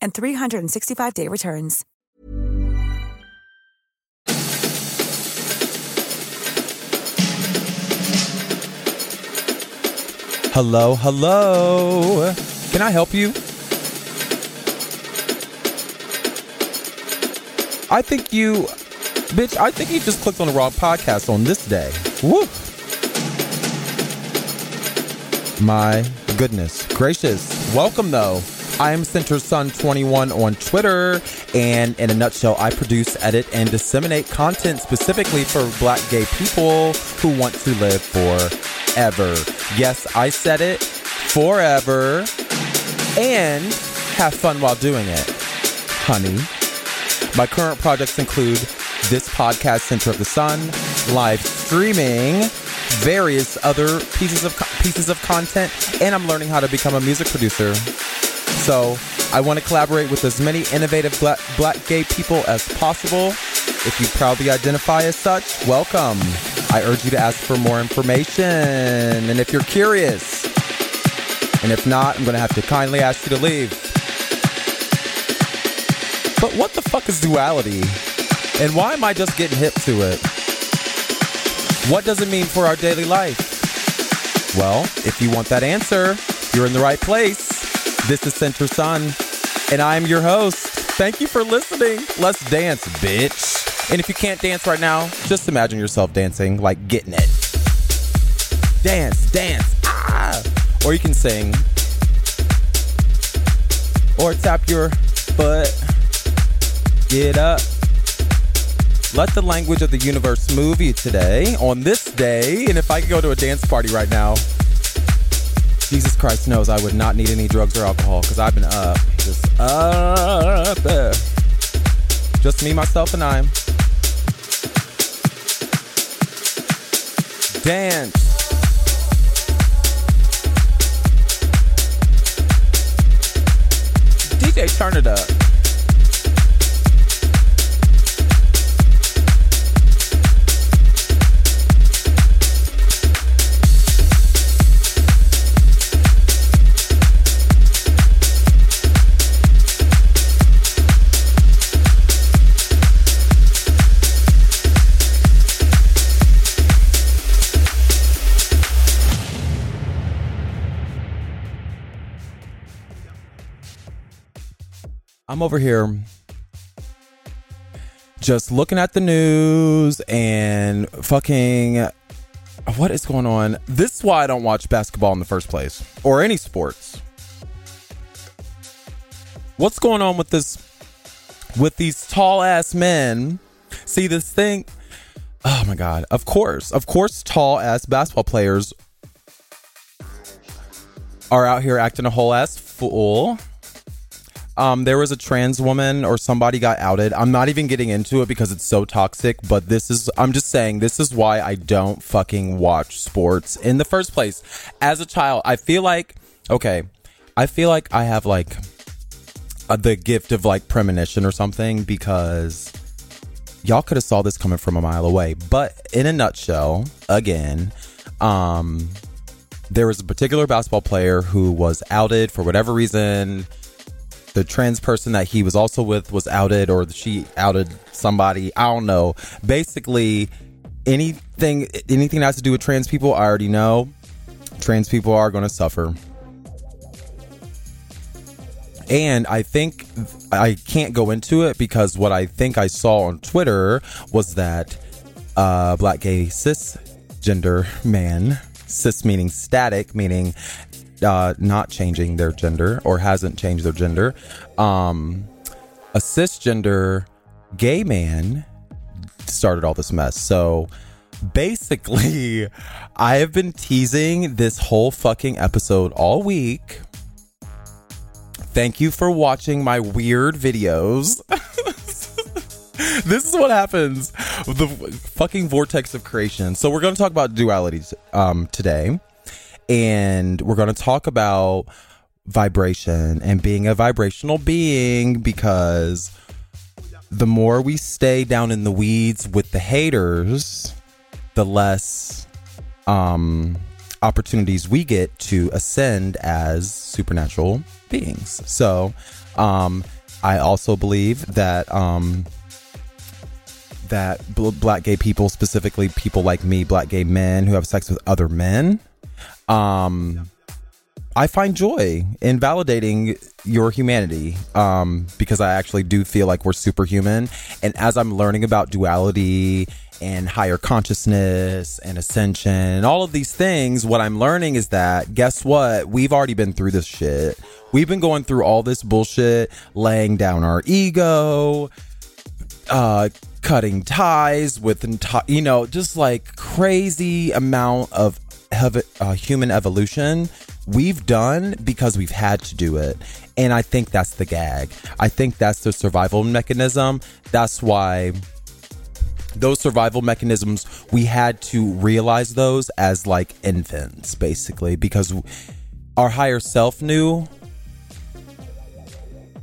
and 365-day returns. Hello, hello. Can I help you? I think you, bitch, I think you just clicked on the wrong podcast on this day. Woo. My goodness gracious. Welcome, though. I am Center Sun 21 on Twitter, and in a nutshell, I produce, edit, and disseminate content specifically for black gay people who want to live forever. Yes, I said it forever, and have fun while doing it, honey. My current projects include this podcast, Center of the Sun, live streaming, various other pieces of pieces of content, and I'm learning how to become a music producer. So I want to collaborate with as many innovative black, black gay people as possible. If you proudly identify as such, welcome. I urge you to ask for more information. And if you're curious, and if not, I'm going to have to kindly ask you to leave. But what the fuck is duality? And why am I just getting hip to it? What does it mean for our daily life? Well, if you want that answer, you're in the right place. This is Center Sun, and I'm your host. Thank you for listening. Let's dance, bitch. And if you can't dance right now, just imagine yourself dancing, like getting it. Dance, dance, ah! Or you can sing. Or tap your foot. Get up. Let the language of the universe move you today, on this day. And if I could go to a dance party right now, Jesus Christ knows I would not need any drugs or alcohol because I've been up, just up there. Just me, myself, and I. Dance. DJ, turn it up. I'm over here just looking at the news and fucking what is going on? This is why I don't watch basketball in the first place or any sports. What's going on with this with these tall ass men? See this thing? Oh my god. Of course. Of course tall ass basketball players are out here acting a whole ass fool um, there was a trans woman or somebody got outed. I'm not even getting into it because it's so toxic, but this is, I'm just saying, this is why I don't fucking watch sports in the first place. As a child, I feel like, okay, I feel like I have like uh, the gift of like premonition or something because y'all could have saw this coming from a mile away. But in a nutshell, again, um, there was a particular basketball player who was outed for whatever reason. The trans person that he was also with was outed, or she outed somebody. I don't know. Basically, anything anything that has to do with trans people, I already know. Trans people are going to suffer. And I think I can't go into it because what I think I saw on Twitter was that uh, black gay cisgender man, cis meaning static, meaning uh, not changing their gender or hasn't changed their gender, um, a cisgender gay man started all this mess. So basically, I have been teasing this whole fucking episode all week Thank you for watching my weird videos. this is what happens the fucking vortex of creation. So we're going to talk about dualities um, today, and we're going to talk about vibration and being a vibrational being because the more we stay down in the weeds with the haters, the less um opportunities we get to ascend as supernatural beings. So, um, I also believe that um, that black gay people, specifically people like me, black gay men who have sex with other men, um, I find joy in validating your humanity um, because I actually do feel like we're superhuman. And as I'm learning about duality and higher consciousness and ascension and all of these things, what I'm learning is that guess what? We've already been through this shit. We've been going through all this bullshit, laying down our ego, uh, cutting ties with, you know, just like crazy amount of uh, human evolution we've done because we've had to do it. And I think that's the gag. I think that's the survival mechanism. That's why those survival mechanisms, we had to realize those as like infants, basically, because our higher self knew.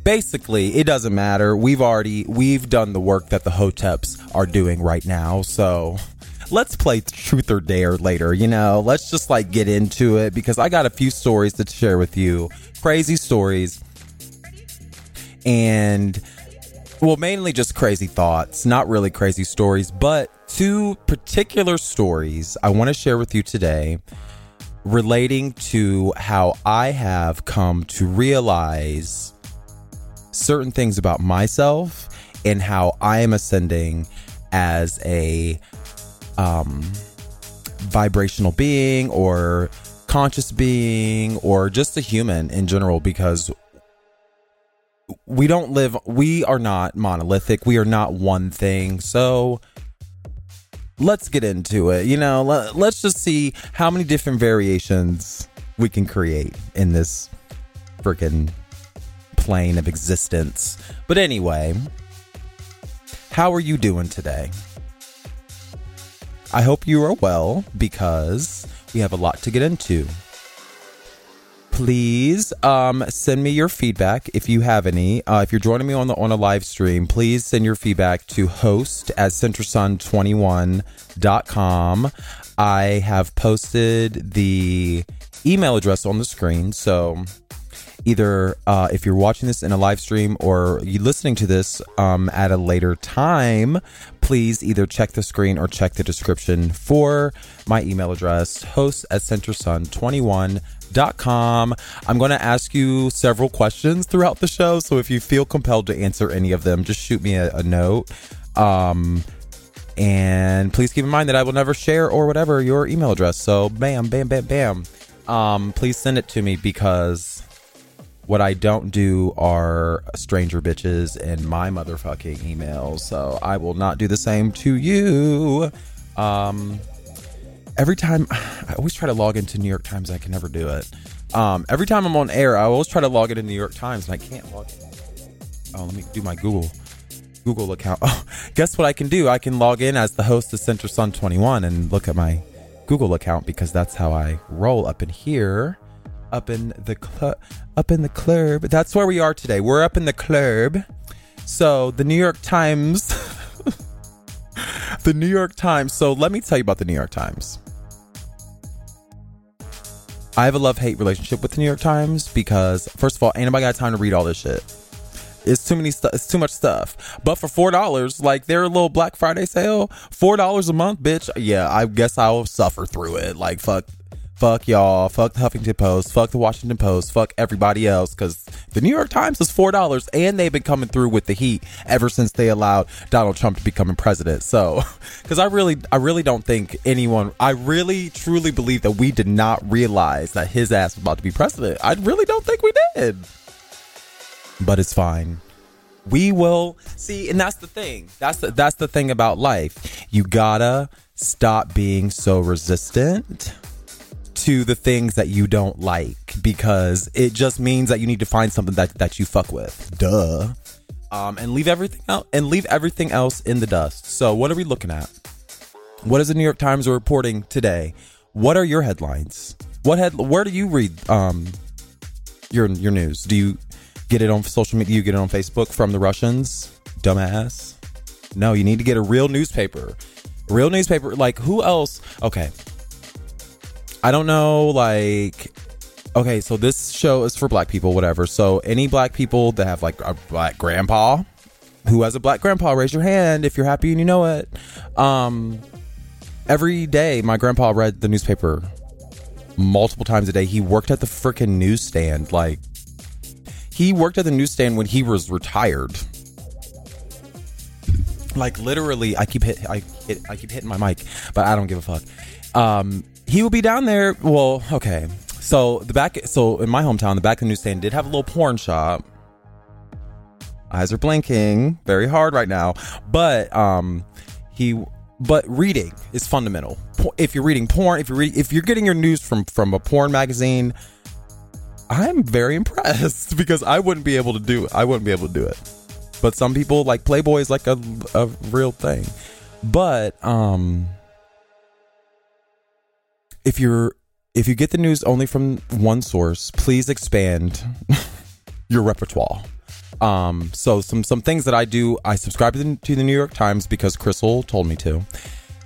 Basically, it doesn't matter. We've already we've done the work that the hoteps are doing right now. So let's play truth or dare later. You know, let's just like get into it because I got a few stories to share with you, crazy stories, and well, mainly just crazy thoughts, not really crazy stories, but two particular stories I want to share with you today relating to how I have come to realize certain things about myself and how I am ascending as a um, vibrational being or conscious being or just a human in general because we don't live we are not monolithic. We are not one thing. So let's get into it. You know let, let's just see how many different variations we can create in this freaking plane of existence. But anyway how are you doing today i hope you are well because we have a lot to get into please um, send me your feedback if you have any. Uh, if you're joining me on the on a live stream, please send your feedback to host at centersun21.com. I have posted the email address on the screen, so either uh, if you're watching this in a live stream or you're listening to this um, at a later time, please either check the screen or check the description for my email address, host at centersun21.com com. I'm going to ask you several questions throughout the show. So if you feel compelled to answer any of them, just shoot me a, a note. Um, and please keep in mind that I will never share or whatever your email address. So bam, bam, bam, bam. Um, please send it to me because what I don't do are stranger bitches in my motherfucking emails. So I will not do the same to you. Um, every time I always try to log into New York Times, I can never do it. Um, every time I'm on air, I always try to log it in New York Times, and I can't log in. Oh, let me do my Google Google account. Oh, guess what I can do? I can log in as the host of Center Sun 21 and look at my Google account because that's how I roll up in here. Up in the club, up in the club. That's where we are today. We're up in the club. So the New York Times, the New York Times. So let me tell you about the New York Times. I have a love hate relationship with the New York Times because, first of all, ain't nobody got time to read all this shit. It's too many stuff. It's too much stuff. But for four dollars, like their little Black Friday sale, four dollars a month, bitch. Yeah, I guess I'll suffer through it. Like fuck, fuck y'all, fuck the Huffington Post, fuck the Washington Post, fuck everybody else. Because the New York Times is four dollars, and they've been coming through with the heat ever since they allowed Donald Trump to become president. So, because I really, I really don't think anyone, I really truly believe that we did not realize that his ass was about to be president. I really don't think we did but it's fine. We will see, and that's the thing. That's the, that's the thing about life. You gotta stop being so resistant to the things that you don't like because it just means that you need to find something that that you fuck with. Duh. Um, and leave everything out and leave everything else in the dust. So, what are we looking at? What is the New York Times reporting today? What are your headlines? What head? Where do you read um your your news? Do you get it on social media? You get it on Facebook from the Russians? Dumbass. No, you need to get a real newspaper. Real newspaper. Like, who else? Okay. I don't know, like. Okay, so this show is for black people, whatever. So, any black people that have like a black grandpa, who has a black grandpa, raise your hand if you're happy and you know it. Um, every day, my grandpa read the newspaper multiple times a day. He worked at the freaking newsstand. Like, he worked at the newsstand when he was retired. Like literally, I keep hit, I hit, I keep hitting my mic, but I don't give a fuck. Um, he will be down there. Well, okay. So the back, so in my hometown, the back of the newsstand did have a little porn shop. Eyes are blinking very hard right now, but um, he, but reading is fundamental. If you're reading porn, if you're reading, if you're getting your news from from a porn magazine, I'm very impressed because I wouldn't be able to do I wouldn't be able to do it. But some people like Playboy is like a a real thing. But um if you're if you get the news only from one source, please expand your repertoire. Um, so some some things that I do, I subscribe to the, New York Times because Crystal told me to.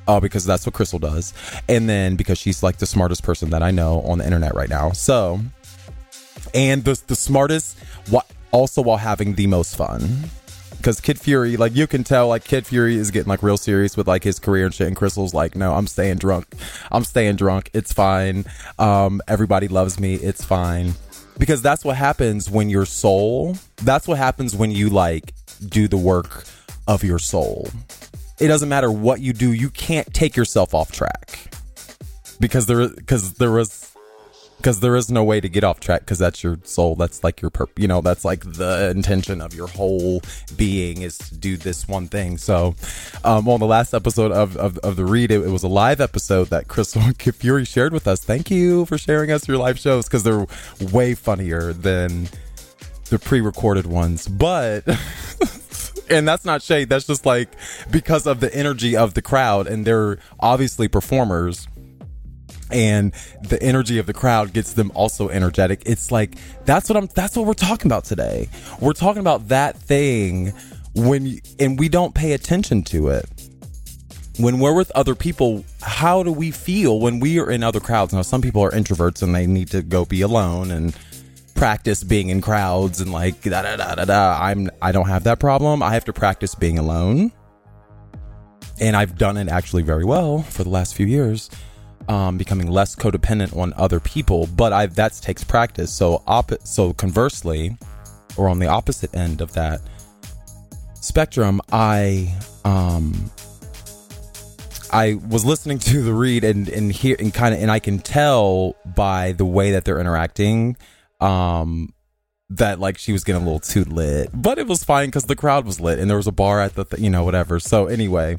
Uh, because that's what Crystal does, and then because she's like the smartest person that I know on the internet right now. So and the the smartest, also while having the most fun. Because Kid Fury, like you can tell, like Kid Fury is getting like real serious with like his career and shit. And Crystal's like, no, I'm staying drunk. I'm staying drunk. It's fine. Um, everybody loves me. It's fine. Because that's what happens when your soul. That's what happens when you like do the work of your soul. It doesn't matter what you do. You can't take yourself off track because there because there was because there is no way to get off track because that's your soul that's like your perp you know that's like the intention of your whole being is to do this one thing. So um on the last episode of, of, of the read it, it, was a live episode that crystal fury shared with us. Thank you for sharing us your live shows because they're way funnier than the pre-recorded ones. But and that's not shade that's just like because of the energy of the crowd and they're obviously performers and the energy of the crowd gets them also energetic. It's like that's what I'm that's what we're talking about today. We're talking about that thing when and we don't pay attention to it. When we're with other people, how do we feel when we are in other crowds? Now some people are introverts and they need to go be alone and practice being in crowds and like da da da da da. I'm I don't have that problem. I have to practice being alone. And I've done it actually very well for the last few years um, becoming less codependent on other people, but I that takes practice. So op- so conversely, or on the opposite end of that spectrum, I um I was listening to the read and and here and kind of and I can tell by the way that they're interacting um that like she was getting a little too lit, but it was fine because the crowd was lit and there was a bar at the th- you know whatever. So anyway,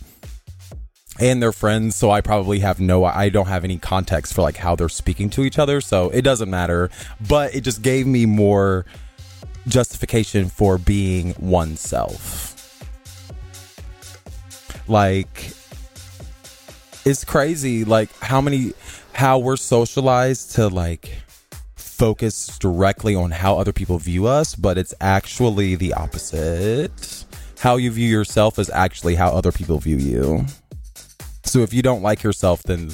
and they're friends so i probably have no i don't have any context for like how they're speaking to each other so it doesn't matter but it just gave me more justification for being oneself like it's crazy like how many how we're socialized to like focus directly on how other people view us, but it's actually the opposite. How you view yourself is actually how other people view you. So if you don't like yourself, then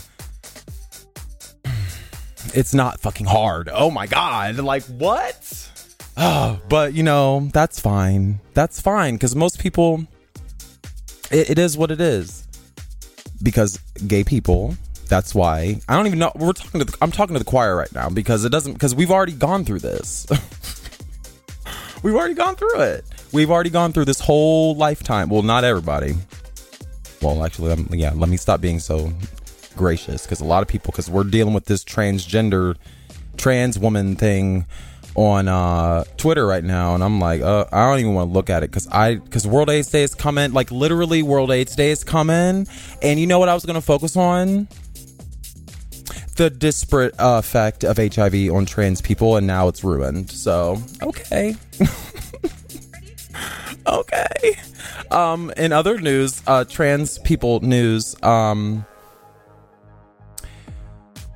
it's not fucking hard. Oh my God. Like, what? Oh, but you know, that's fine. That's fine because most people, it, it is what it is. Because gay people, that's why I don't even know. We're talking to. The, I'm talking to the choir right now because it doesn't. Because we've already gone through this. we've already gone through it. We've already gone through this whole lifetime. Well, not everybody. Well, actually, um, yeah. Let me stop being so gracious because a lot of people, because we're dealing with this transgender, trans woman thing on uh, Twitter right now, and I'm like, uh, I don't even want to look at it because I because World AIDS Day is coming, like literally World AIDS Day is coming, and you know what I was going to focus on? The disparate uh, effect of HIV on trans people, and now it's ruined. So okay. okay. Um, in other news, uh, trans people news, um,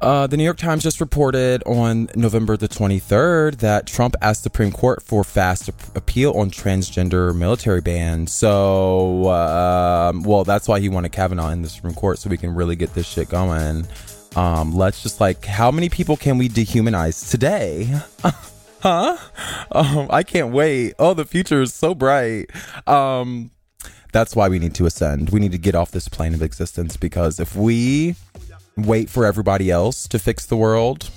uh, the New York Times just reported on November the 23rd that Trump asked the Supreme Court for fast appeal on transgender military ban. So, um, well, that's why he wanted Kavanaugh in the Supreme Court so we can really get this shit going. Um, let's just like, how many people can we dehumanize today? huh? Um, I can't wait. Oh, the future is so bright. Um, that's why we need to ascend. We need to get off this plane of existence because if we wait for everybody else to fix the world.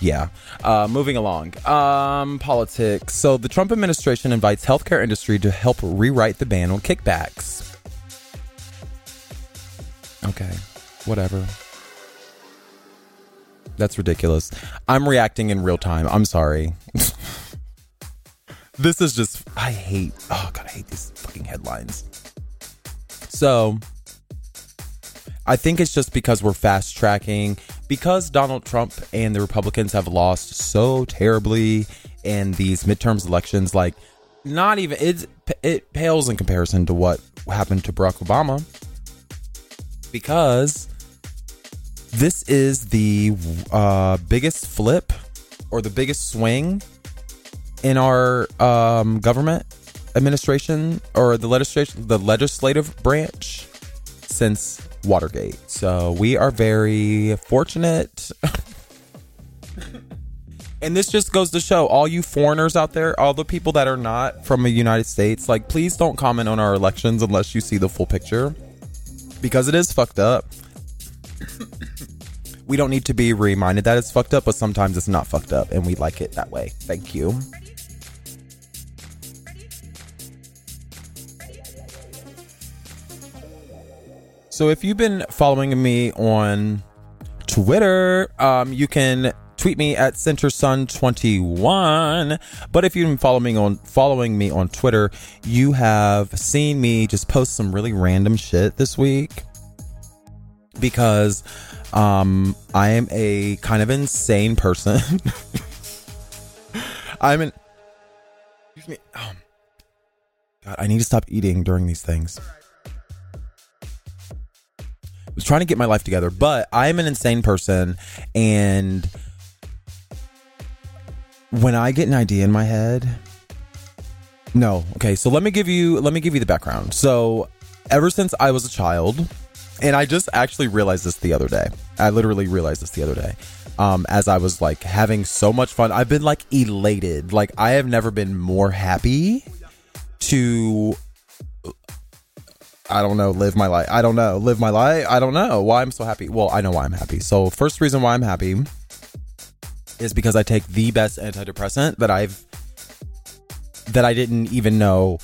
Yeah. Uh, moving along. Um, politics. So the Trump administration invites healthcare industry to help rewrite the ban on kickbacks. Okay. Whatever. That's ridiculous. I'm reacting in real time. I'm sorry. this is just I hate oh god, I hate these fucking headlines. So I think it's just because we're fast tracking, because Donald Trump and the Republicans have lost so terribly in these midterms elections. Like, not even it. It pales in comparison to what happened to Barack Obama, because this is the uh, biggest flip or the biggest swing in our um, government administration or the legislation, the legislative branch since Watergate. So we are very fortunate. and this just goes to show all you foreigners out there, all the people that are not from the United States, like please don't comment on our elections unless you see the full picture because it is fucked up. We don't need to be reminded that it's fucked up, but sometimes it's not fucked up and we like it that way. Thank you. So if you've been following me on Twitter, um, you can tweet me at centersun21 but if you've been following me on following me on twitter you have seen me just post some really random shit this week because um i am a kind of insane person i'm an excuse me oh, god i need to stop eating during these things I was trying to get my life together, but I'm an insane person and when I get an idea in my head, no. Okay, so let me give you let me give you the background. So, ever since I was a child, and I just actually realized this the other day. I literally realized this the other day. Um, as I was like having so much fun. I've been like elated. Like I have never been more happy to I don't know, live my life. I don't know, live my life. I don't know why I'm so happy. Well, I know why I'm happy. So, first reason why I'm happy is because I take the best antidepressant that I've that I didn't even know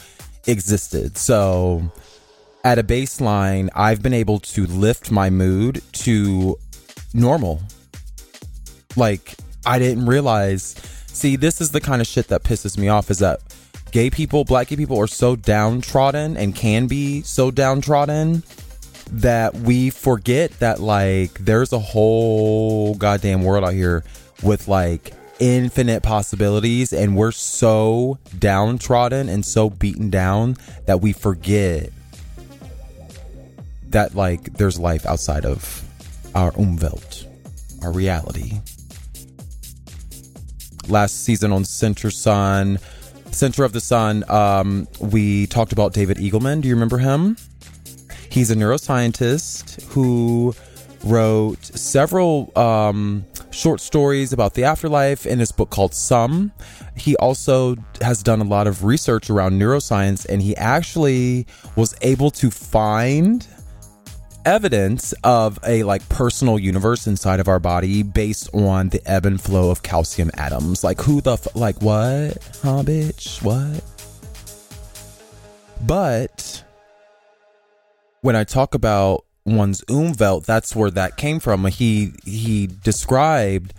existed. So, at a baseline, I've been able to lift my mood to normal. Like, I didn't realize. See, this is the kind of shit that pisses me off is that gay people, black gay people are so downtrodden and can be so downtrodden that we forget that like there's a whole goddamn world out here with like infinite possibilities and we're so downtrodden and so beaten down that we forget that like there's life outside of our Umwelt, our reality. Last season on Center Sun, Center of the Sun, um, we talked about David Eagleman. Do you remember him? He's a neuroscientist who wrote several um, short stories about the afterlife in his book called Sum. He also has done a lot of research around neuroscience, and he actually was able to find evidence of a like personal universe inside of our body based on the ebb and flow of calcium atoms. Like who the f- like what? Huh, bitch? What? But when I talk about one's umwelt, that's where that came from. He he described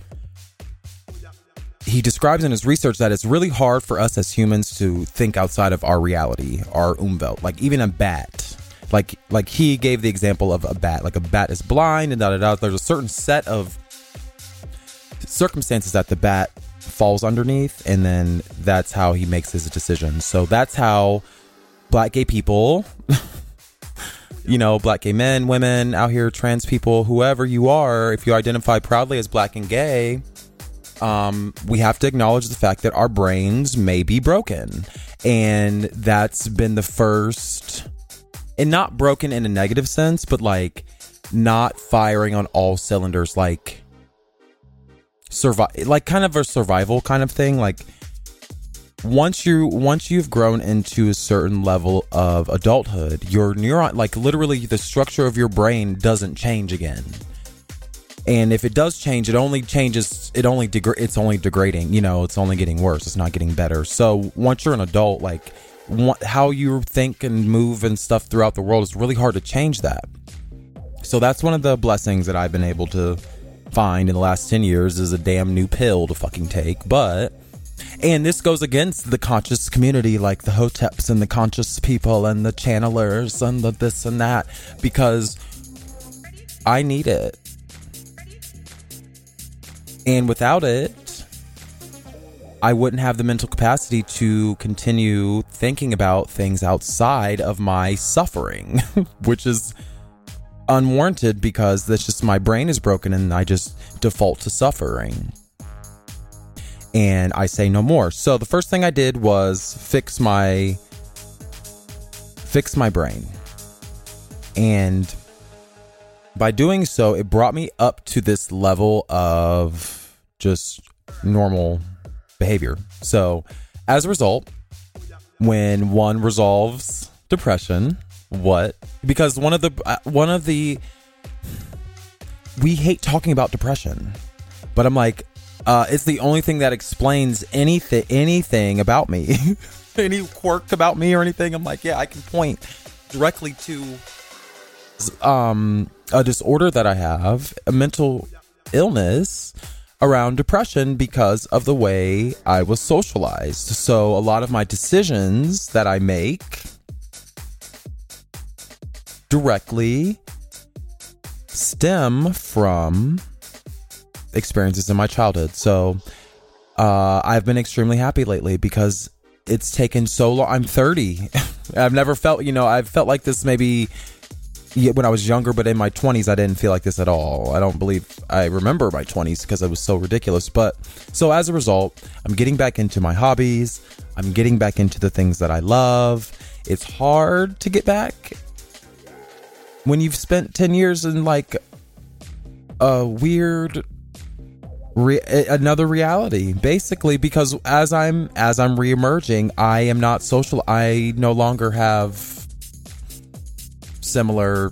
he describes in his research that it's really hard for us as humans to think outside of our reality, our umwelt. Like even a bat, like like he gave the example of a bat. Like a bat is blind and da da da. There's a certain set of circumstances that the bat falls underneath, and then that's how he makes his decisions. So that's how black gay people. you know, black gay men, women out here, trans people, whoever you are, if you identify proudly as black and gay, um, we have to acknowledge the fact that our brains may be broken. And that's been the first, and not broken in a negative sense, but like not firing on all cylinders, like survive, like kind of a survival kind of thing. Like once you once you've grown into a certain level of adulthood, your neuron, like literally the structure of your brain doesn't change again and if it does change it only changes it only degra- it's only degrading you know it's only getting worse it's not getting better so once you're an adult like how you think and move and stuff throughout the world is really hard to change that. So that's one of the blessings that i've been able to find in the last 10 years is a damn new pill to fucking take but and this goes against the conscious community like the hoteps and the conscious people and the channelers and the this and that because i need it. And without it, I wouldn't have the mental capacity to continue thinking about things outside of my suffering, which is unwarranted because that's just my brain is broken and I just default to suffering. And I say no more. So the first thing I did was fix my fix my brain. And by doing so, it brought me up to this level of just normal behavior. So, as a result, when one resolves depression, what? Because one of the uh, one of the we hate talking about depression, but I'm like, uh, it's the only thing that explains anything anything about me, any quirk about me or anything. I'm like, yeah, I can point directly to um a disorder that I have, a mental illness around depression because of the way I was socialized. So a lot of my decisions that I make directly stem from experiences in my childhood. So uh, I've been extremely happy lately because it's taken so long. I'm 30. I've never felt, you know, I've felt like this maybe when I was younger, but in my 20s, I didn't feel like this at all. I don't believe I remember my 20s because it was so ridiculous. But so as a result, I'm getting back into my hobbies. I'm getting back into the things that I love. It's hard to get back when you've spent 10 years in like a weird Re- another reality basically because as i'm as i'm reemerging i am not social i no longer have similar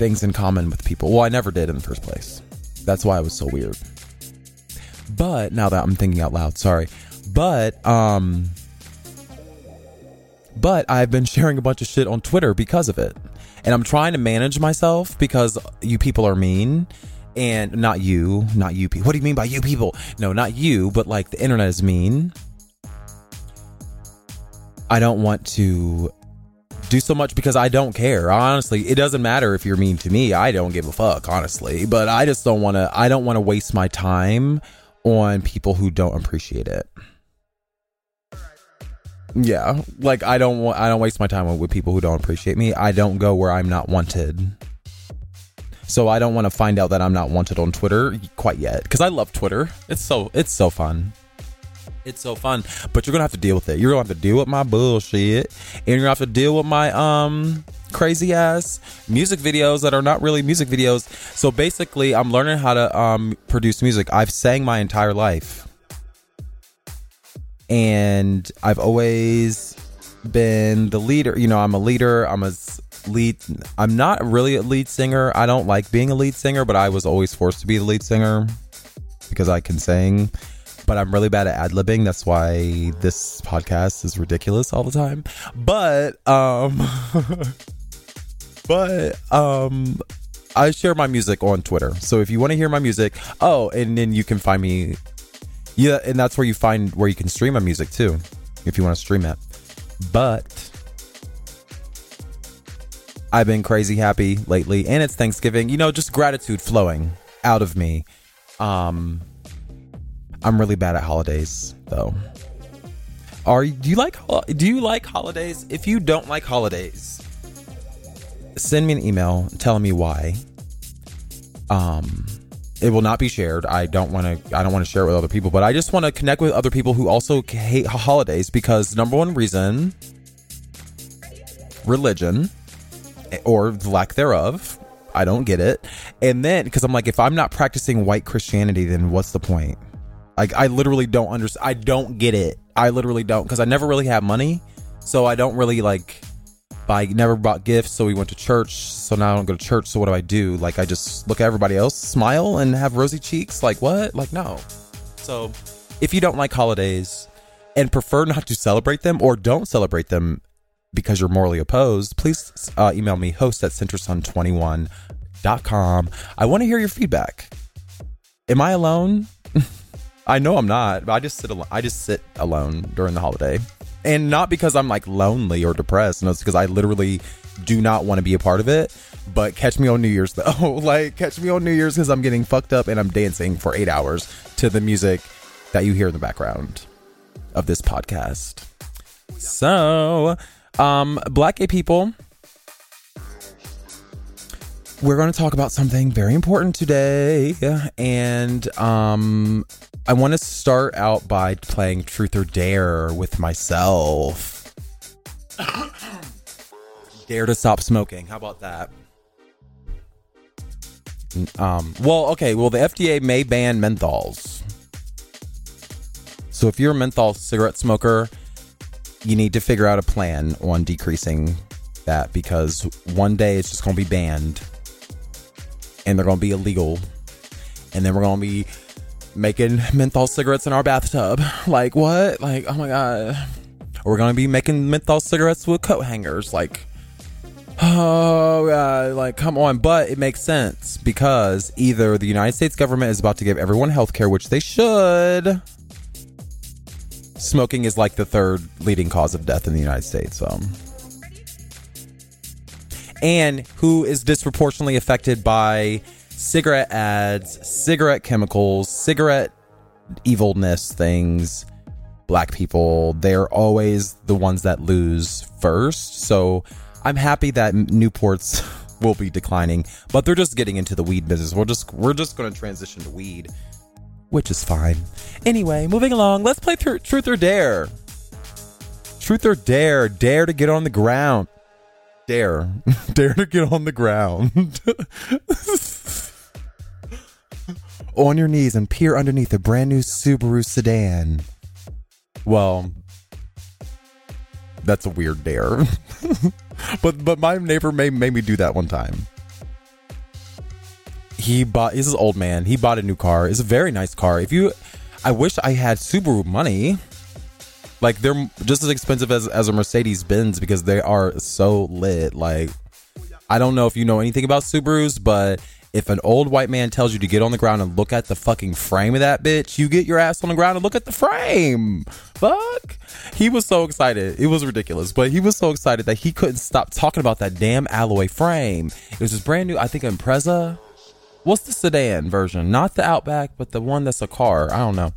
things in common with people. Well, I never did in the first place. That's why I was so weird. But now that I'm thinking out loud, sorry. But um but I've been sharing a bunch of shit on Twitter because of it. And I'm trying to manage myself because you people are mean and not you, not you people. What do you mean by you people? No, not you, but like the internet is mean. I don't want to do so much because I don't care. Honestly, it doesn't matter if you're mean to me. I don't give a fuck, honestly. But I just don't want to I don't want to waste my time on people who don't appreciate it. Yeah, like I don't want I don't waste my time with people who don't appreciate me. I don't go where I'm not wanted. So I don't want to find out that I'm not wanted on Twitter quite yet because I love Twitter. It's so it's so fun. It's so fun, but you're gonna have to deal with it. You're gonna have to deal with my bullshit, and you're gonna have to deal with my um crazy ass music videos that are not really music videos. So basically, I'm learning how to um produce music. I've sang my entire life, and I've always been the leader. You know, I'm a leader. I'm a lead. I'm not really a lead singer. I don't like being a lead singer, but I was always forced to be the lead singer because I can sing. But I'm really bad at ad libbing. That's why this podcast is ridiculous all the time. But um, but um, I share my music on Twitter. So if you want to hear my music, oh, and then you can find me. Yeah, and that's where you find where you can stream my music too, if you want to stream it. But I've been crazy happy lately, and it's Thanksgiving. You know, just gratitude flowing out of me. Um, I'm really bad at holidays, though. Are do you like do you like holidays? If you don't like holidays, send me an email telling me why. Um, it will not be shared. I don't want to. I don't want to share it with other people, but I just want to connect with other people who also hate holidays because number one reason, religion, or the lack thereof. I don't get it. And then because I'm like, if I'm not practicing white Christianity, then what's the point? Like, I literally don't understand. I don't get it. I literally don't because I never really had money, so I don't really like buy. Never bought gifts, so we went to church. So now I don't go to church. So what do I do? Like, I just look at everybody else, smile, and have rosy cheeks. Like what? Like no. So if you don't like holidays and prefer not to celebrate them or don't celebrate them because you're morally opposed, please uh, email me host at centersun21.com. I want to hear your feedback. Am I alone? I know I'm not. But I just sit alone. I just sit alone during the holiday, and not because I'm like lonely or depressed. No, it's because I literally do not want to be a part of it. But catch me on New Year's though. like catch me on New Year's because I'm getting fucked up and I'm dancing for eight hours to the music that you hear in the background of this podcast. So, um, black gay people. We're going to talk about something very important today, and um, I want to start out by playing Truth or Dare with myself. Dare to stop smoking. How about that? Um, well, okay. Well, the FDA may ban menthols. So if you're a menthol cigarette smoker, you need to figure out a plan on decreasing that because one day it's just going to be banned and they're going to be illegal. And then we're going to be making menthol cigarettes in our bathtub. Like, what? Like, oh my God. We're going to be making menthol cigarettes with coat hangers. Like, oh God. Like, come on. But it makes sense because either the United States government is about to give everyone health care, which they should. Smoking is like the third leading cause of death in the United States. So. And who is disproportionately affected by cigarette ads, cigarette chemicals, cigarette evilness things, black people, they're always the ones that lose first. So I'm happy that Newports will be declining, but they're just getting into the weed business. We're just we're just going to transition to weed, which is fine. Anyway, moving along, let's play tr- truth or dare. Truth or dare, dare to get on the ground. Dare. dare to get on the ground. on your knees and peer underneath a brand new Subaru sedan. Well, that's a weird dare. but but my neighbor made, made me do that one time. He bought he's an old man. He bought a new car. It's a very nice car. If you I wish I had Subaru money. Like they're just as expensive as, as a Mercedes Benz because they are so lit. Like I don't know if you know anything about Subarus, but if an old white man tells you to get on the ground and look at the fucking frame of that bitch, you get your ass on the ground and look at the frame. Fuck. He was so excited. It was ridiculous, but he was so excited that he couldn't stop talking about that damn alloy frame. It was this brand new, I think, Impreza. What's the sedan version? Not the Outback, but the one that's a car. I don't know.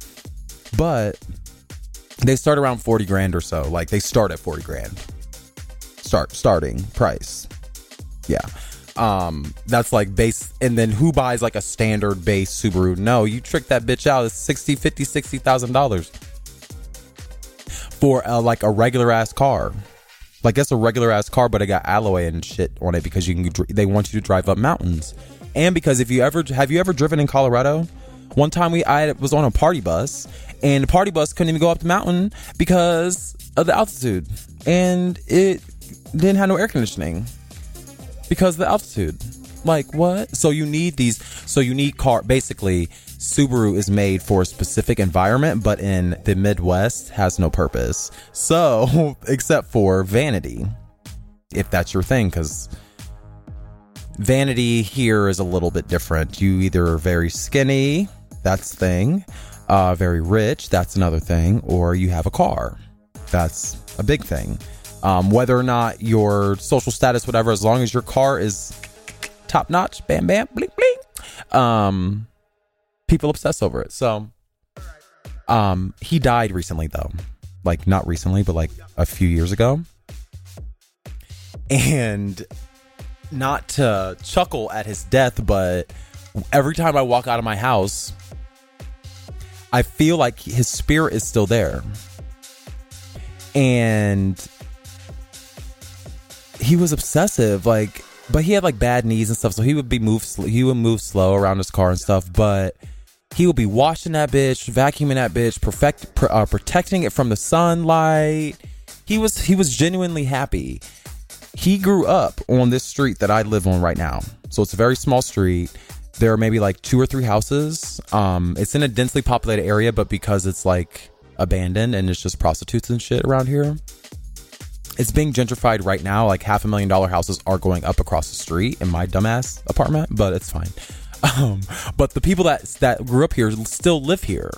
But they start around 40 grand or so. Like they start at 40 grand. Start starting price. Yeah. Um, that's like base, and then who buys like a standard base Subaru? No, you trick that bitch out. It's 60, 50, 60,000 dollars for a, like a regular ass car. Like it's a regular ass car, but it got alloy and shit on it because you can. They want you to drive up mountains, and because if you ever have you ever driven in Colorado? One time we I was on a party bus, and the party bus couldn't even go up the mountain because of the altitude, and it didn't have no air conditioning because of the altitude. Like what? So you need these. So you need car. Basically, Subaru is made for a specific environment, but in the Midwest has no purpose. So except for vanity, if that's your thing, because vanity here is a little bit different. You either are very skinny, that's thing, uh, very rich, that's another thing, or you have a car. That's a big thing. Um, whether or not your social status, whatever, as long as your car is top notch, bam, bam, bling, bling, um, people obsess over it. So, um, he died recently, though. Like, not recently, but like a few years ago. And not to chuckle at his death, but every time I walk out of my house, I feel like his spirit is still there. And he was obsessive, like, but he had like bad knees and stuff, so he would be moved. He would move slow around his car and stuff, but he would be washing that bitch, vacuuming that bitch, perfect, uh, protecting it from the sunlight. He was he was genuinely happy. He grew up on this street that I live on right now, so it's a very small street. There are maybe like two or three houses. Um, it's in a densely populated area, but because it's like abandoned and it's just prostitutes and shit around here, it's being gentrified right now. Like half a million dollar houses are going up across the street in my dumbass apartment, but it's fine. Um, but the people that that grew up here still live here.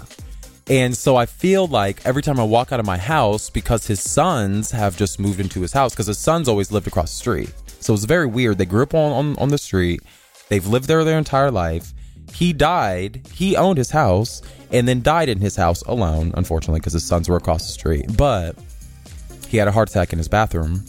And so I feel like every time I walk out of my house, because his sons have just moved into his house, because his sons always lived across the street. So it's very weird. They grew up on, on, on the street. They've lived there their entire life. He died. He owned his house and then died in his house alone, unfortunately, because his sons were across the street. But he had a heart attack in his bathroom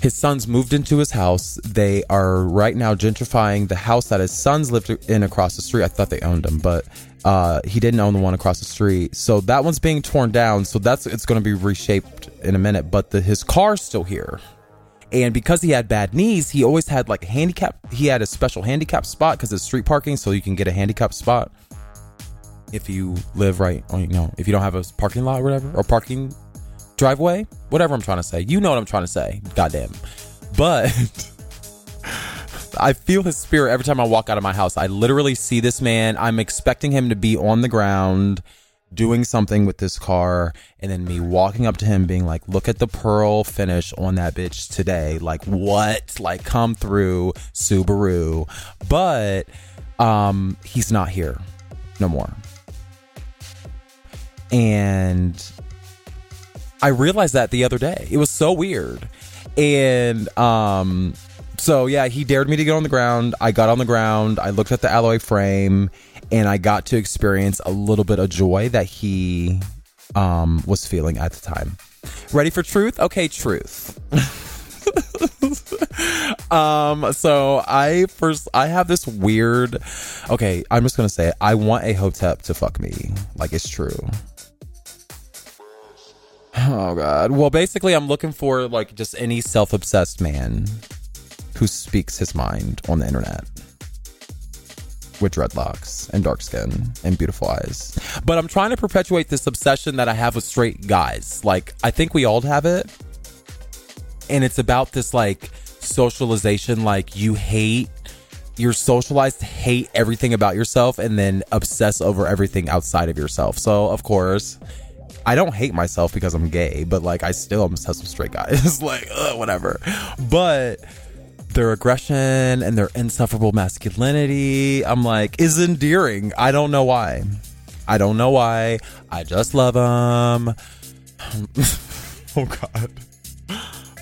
his sons moved into his house. They are right now gentrifying the house that his sons lived in across the street. I thought they owned him, but uh, he didn't own the one across the street. So that one's being torn down. So that's it's going to be reshaped in a minute. But the, his car's still here. And because he had bad knees, he always had like a handicap. He had a special handicap spot because it's street parking, so you can get a handicap spot if you live right on, you know, if you don't have a parking lot or whatever, or parking driveway, whatever I'm trying to say. You know what I'm trying to say. Goddamn. But I feel his spirit every time I walk out of my house. I literally see this man. I'm expecting him to be on the ground doing something with this car and then me walking up to him being like look at the pearl finish on that bitch today like what like come through subaru but um he's not here no more and I realized that the other day. It was so weird. And um so yeah, he dared me to get on the ground. I got on the ground. I looked at the alloy frame and I got to experience a little bit of joy that he um was feeling at the time. Ready for truth? Okay, truth. um so i first i have this weird okay i'm just gonna say it. i want a hotep to fuck me like it's true Oh god. Well, basically, I'm looking for like just any self-obsessed man who speaks his mind on the internet with dreadlocks and dark skin and beautiful eyes. But I'm trying to perpetuate this obsession that I have with straight guys. Like, I think we all have it. And it's about this like socialization, like you hate you're socialized to hate everything about yourself and then obsess over everything outside of yourself. So, of course, I don't hate myself because I'm gay, but like I still am obsessed with straight guys. like, ugh, whatever. But their aggression and their insufferable masculinity, I'm like, is endearing. I don't know why. I don't know why. I just love them. oh God.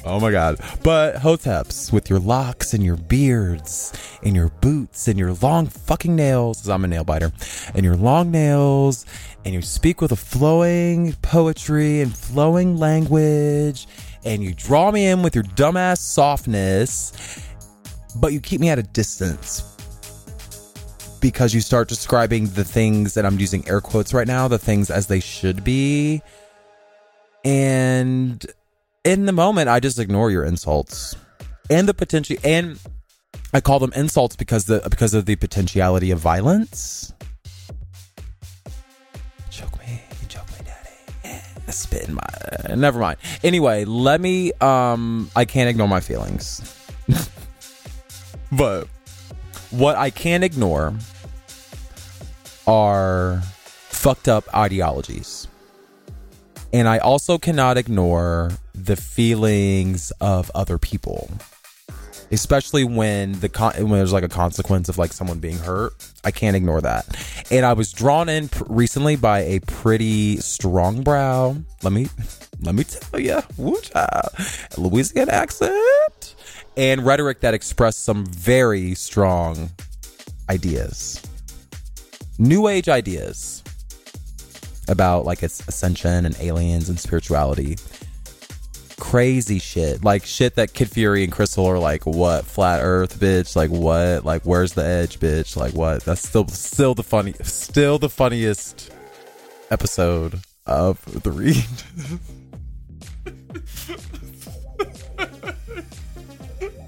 Oh my god. But hoteps with your locks and your beards and your boots and your long fucking nails, I'm a nail biter, and your long nails, and you speak with a flowing poetry and flowing language, and you draw me in with your dumbass softness, but you keep me at a distance because you start describing the things, that I'm using air quotes right now, the things as they should be. And in the moment, I just ignore your insults and the potential, and I call them insults because the because of the potentiality of violence. Spit in my. uh, never mind. Anyway, let me. Um, I can't ignore my feelings, but what I can't ignore are fucked up ideologies. And I also cannot ignore the feelings of other people. Especially when the con- when there's like a consequence of like someone being hurt, I can't ignore that. And I was drawn in pr- recently by a pretty strong brow. Let me let me tell you, woo child, Louisiana accent and rhetoric that expressed some very strong ideas, new age ideas about like its ascension and aliens and spirituality. Crazy shit, like shit that Kid Fury and Crissle are like, what flat Earth, bitch? Like what? Like where's the edge, bitch? Like what? That's still still the funny, still the funniest episode of the read.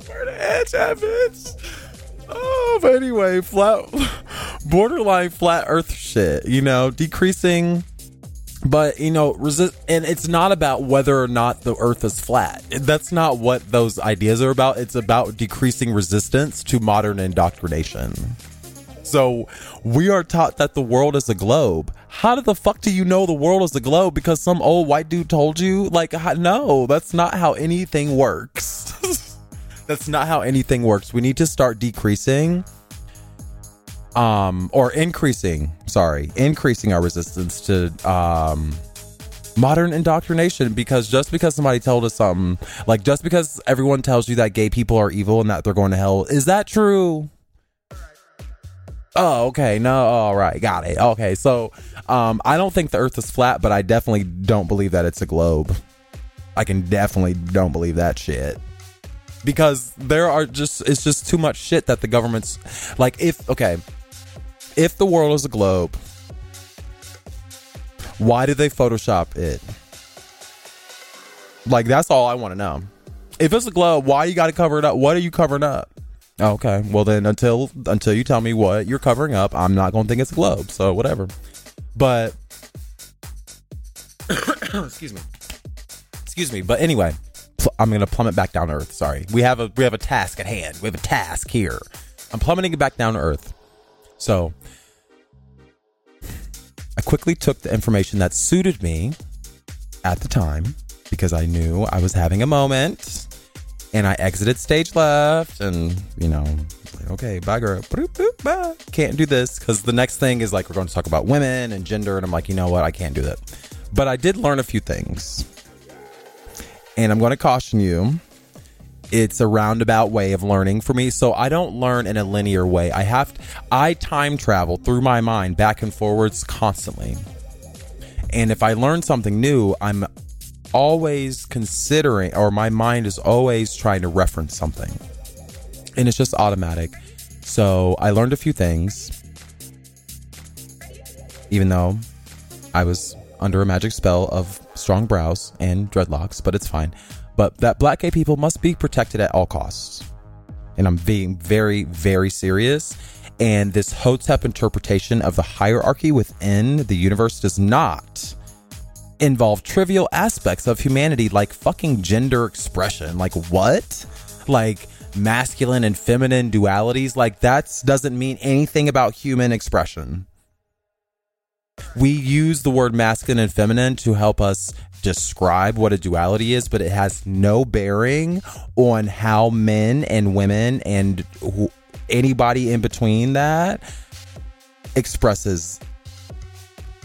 Where the edge at, bitch? Oh, but anyway, flat, borderline flat Earth shit. You know, decreasing, but you know, resist, and it's not about whether or not the Earth is flat. That's not what those ideas are about. It's about decreasing resistance to modern indoctrination. So we are taught that the world is a globe. How the fuck do you know the world is a globe? Because some old white dude told you? Like, no, that's not how anything works. that's not how anything works. We need to start decreasing um or increasing, sorry, increasing our resistance to um modern indoctrination because just because somebody told us something, like just because everyone tells you that gay people are evil and that they're going to hell, is that true? Oh, okay. No, all right. Got it. Okay. So, um, I don't think the earth is flat, but I definitely don't believe that it's a globe. I can definitely don't believe that shit. Because there are just, it's just too much shit that the government's, like, if, okay, if the world is a globe, why do they Photoshop it? Like, that's all I want to know. If it's a globe, why you got to cover it up? What are you covering up? Okay, well then until until you tell me what you're covering up, I'm not to think it's a globe. So whatever. But excuse me, excuse me. But anyway, I'm to plummet back down to earth. Sorry, we have a we have a task at hand. We have a task here. I'm plummeting it back down to earth. So I quickly took the information that suited me at the time because I knew I was having a moment and I exited stage left, and you know, like, okay, bye, girl. Boop, boop, bye. Can't do this because the next thing is like we're going to talk about women and gender, and I'm like, you know what, I can't do that. But I did learn a few things, and I'm going to caution you. It's a roundabout way of learning for me, so I don't learn in a linear way. I have, to, I time travel through my mind back and forwards constantly, and if I learn something new, I'm always considering or my mind is always trying to reference something. And it's just automatic. So i learned a few things even though i was under a magic spell of strong brows and dreadlocks but it's fine but that black gay people must be protected at all costs and i'm being very very serious and this hotep interpretation of the hierarchy within the universe does not involve trivial aspects of humanity like fucking gender expression. Like what? Like masculine and feminine dualities? Like that doesn't mean anything about human expression. We use the word masculine and feminine to help us describe what a duality is, but it has no bearing on how men and women and who, anybody in between that expresses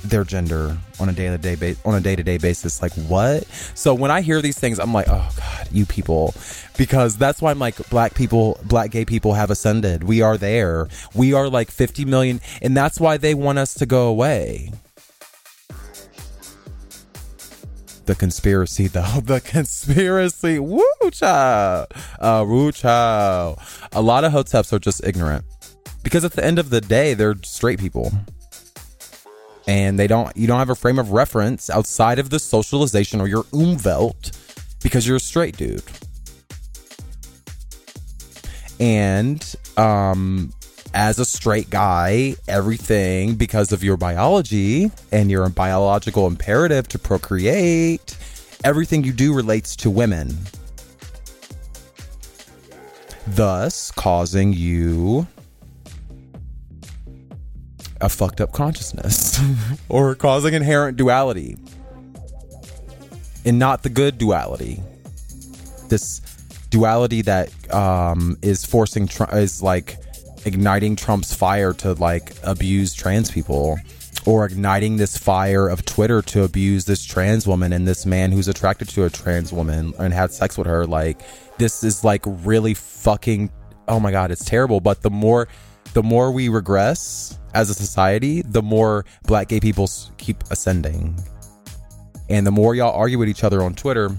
their gender on a day to day on a day to day basis. Like what? So when I hear these things, I'm like, oh god, you people, because that's why I'm like, black people, black gay people have ascended. We are there. We are like 50 million, and that's why they want us to go away. The conspiracy though. The conspiracy. Woo child. Uh woo child. A lot of hoteps are just ignorant. Because at the end of the day, they're straight people. And they don't you don't have a frame of reference outside of the socialization or your umwelt because you're a straight dude. And um as a straight guy, everything because of your biology and your biological imperative to procreate, everything you do relates to women. Thus, causing you a fucked up consciousness or causing inherent duality and not the good duality. This duality that um, is forcing, tr- is like, igniting Trump's fire to like abuse trans people or igniting this fire of Twitter to abuse this trans woman and this man who's attracted to a trans woman and had sex with her. Like, this is like really fucking, oh my God, it's terrible. But the more, the more we regress as a society, the more black gay people keep ascending. And the more y'all argue with each other on Twitter,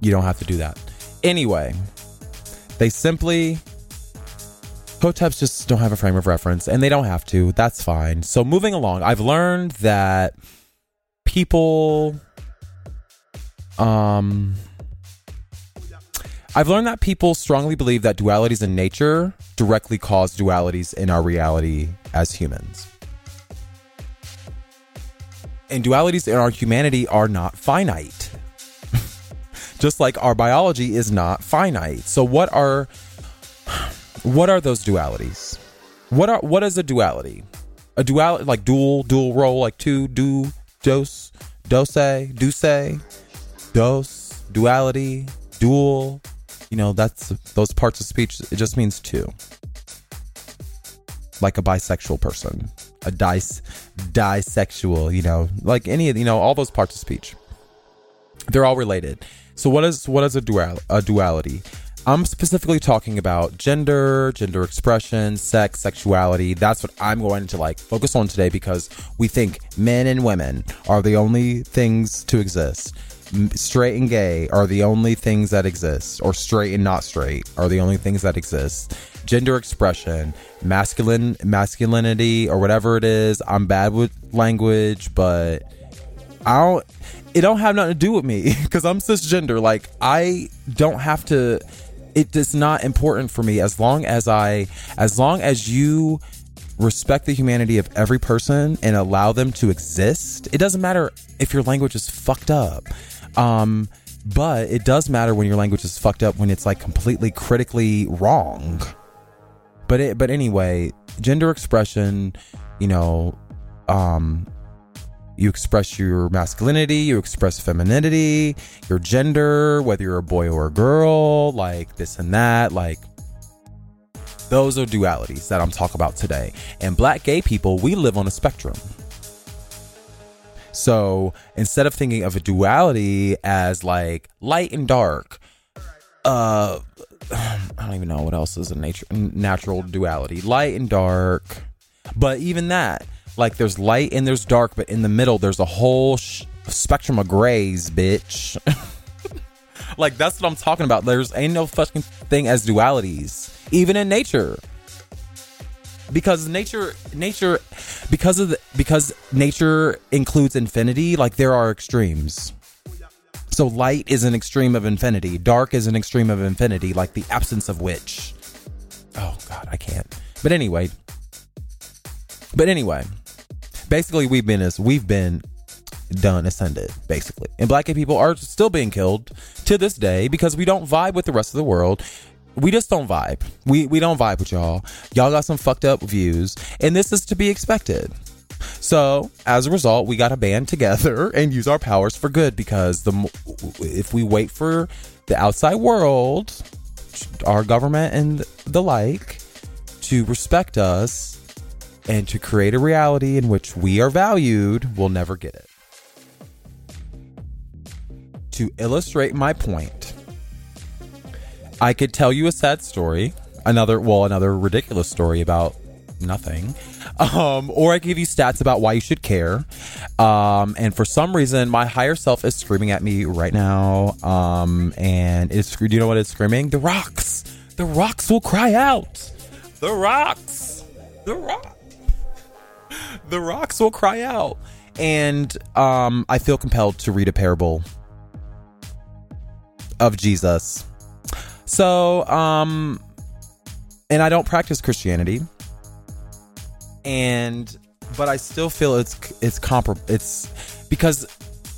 you don't have to do that. Anyway, they simply Hoteps just don't have a frame of reference and they don't have to. That's fine. So moving along, I've learned that people um I've learned that people strongly believe that dualities in nature directly cause dualities in our reality as humans. And dualities in our humanity are not finite just like our biology is not finite. So what are what are those dualities? What are what is a duality? A duality like dual, dual role, like two, do, dose, dose, dose, dose, duality, dual. You know, that's those parts of speech. It just means two. Like a bisexual person, a dice, disexual. You know, like any of you know all those parts of speech. They're all related. So what is what is a dual a duality? I'm specifically talking about gender, gender expression, sex, sexuality. That's what I'm going to like focus on today because we think men and women are the only things to exist. Straight and gay are the only things that exist, or straight and not straight are the only things that exist. Gender expression, masculine masculinity, or whatever it is. I'm bad with language, but I don't it don't have nothing to do with me because I'm cisgender. Like I don't have to. It is not important for me as long as I, as long as you respect the humanity of every person and allow them to exist. It doesn't matter if your language is fucked up. Um, but it does matter when your language is fucked up when it's like completely critically wrong. But it, but anyway, gender expression, you know, um, you express your masculinity, you express femininity, your gender, whether you're a boy or a girl, like this and that, like those are dualities that I'm talking about today. And black gay people, we live on a spectrum. So instead of thinking of a duality as like light and dark, uh, I don't even know what else is a nature natural duality, light and dark. But even that, like there's light and there's dark, but in the middle there's a whole sh- spectrum of grays, bitch. like that's what I'm talking about. There's ain't no fucking thing as dualities, even in nature. Because nature, nature, because of the, because nature includes infinity. Like there are extremes. So light is an extreme of infinity. Dark is an extreme of infinity. Like the absence of which. Oh God, I can't. But anyway. But anyway basically we've been as we've been done ascended basically. And black gay people are still being killed to this day because we don't vibe with the rest of the world. We just don't vibe. We we don't vibe with y'all. Y'all got some fucked up views and this is to be expected. So as a result we got to band together and use our powers for good because the if we wait for the outside world our government and the like to respect us and to create a reality in which we are valued, we'll never get it. To illustrate my point, I could tell you a sad story, another, well, another ridiculous story about nothing. Um, or I could give you stats about why you should care. Um, and for some reason, my higher self is screaming at me right now. Um, and it's, do you know what it's screaming? The rocks. The rocks will cry out. The rocks. The rocks. The rocks will cry out. And um, I feel compelled to read a parable of Jesus. So, um, and I don't practice Christianity, and but I still feel it's it's comparable. It's because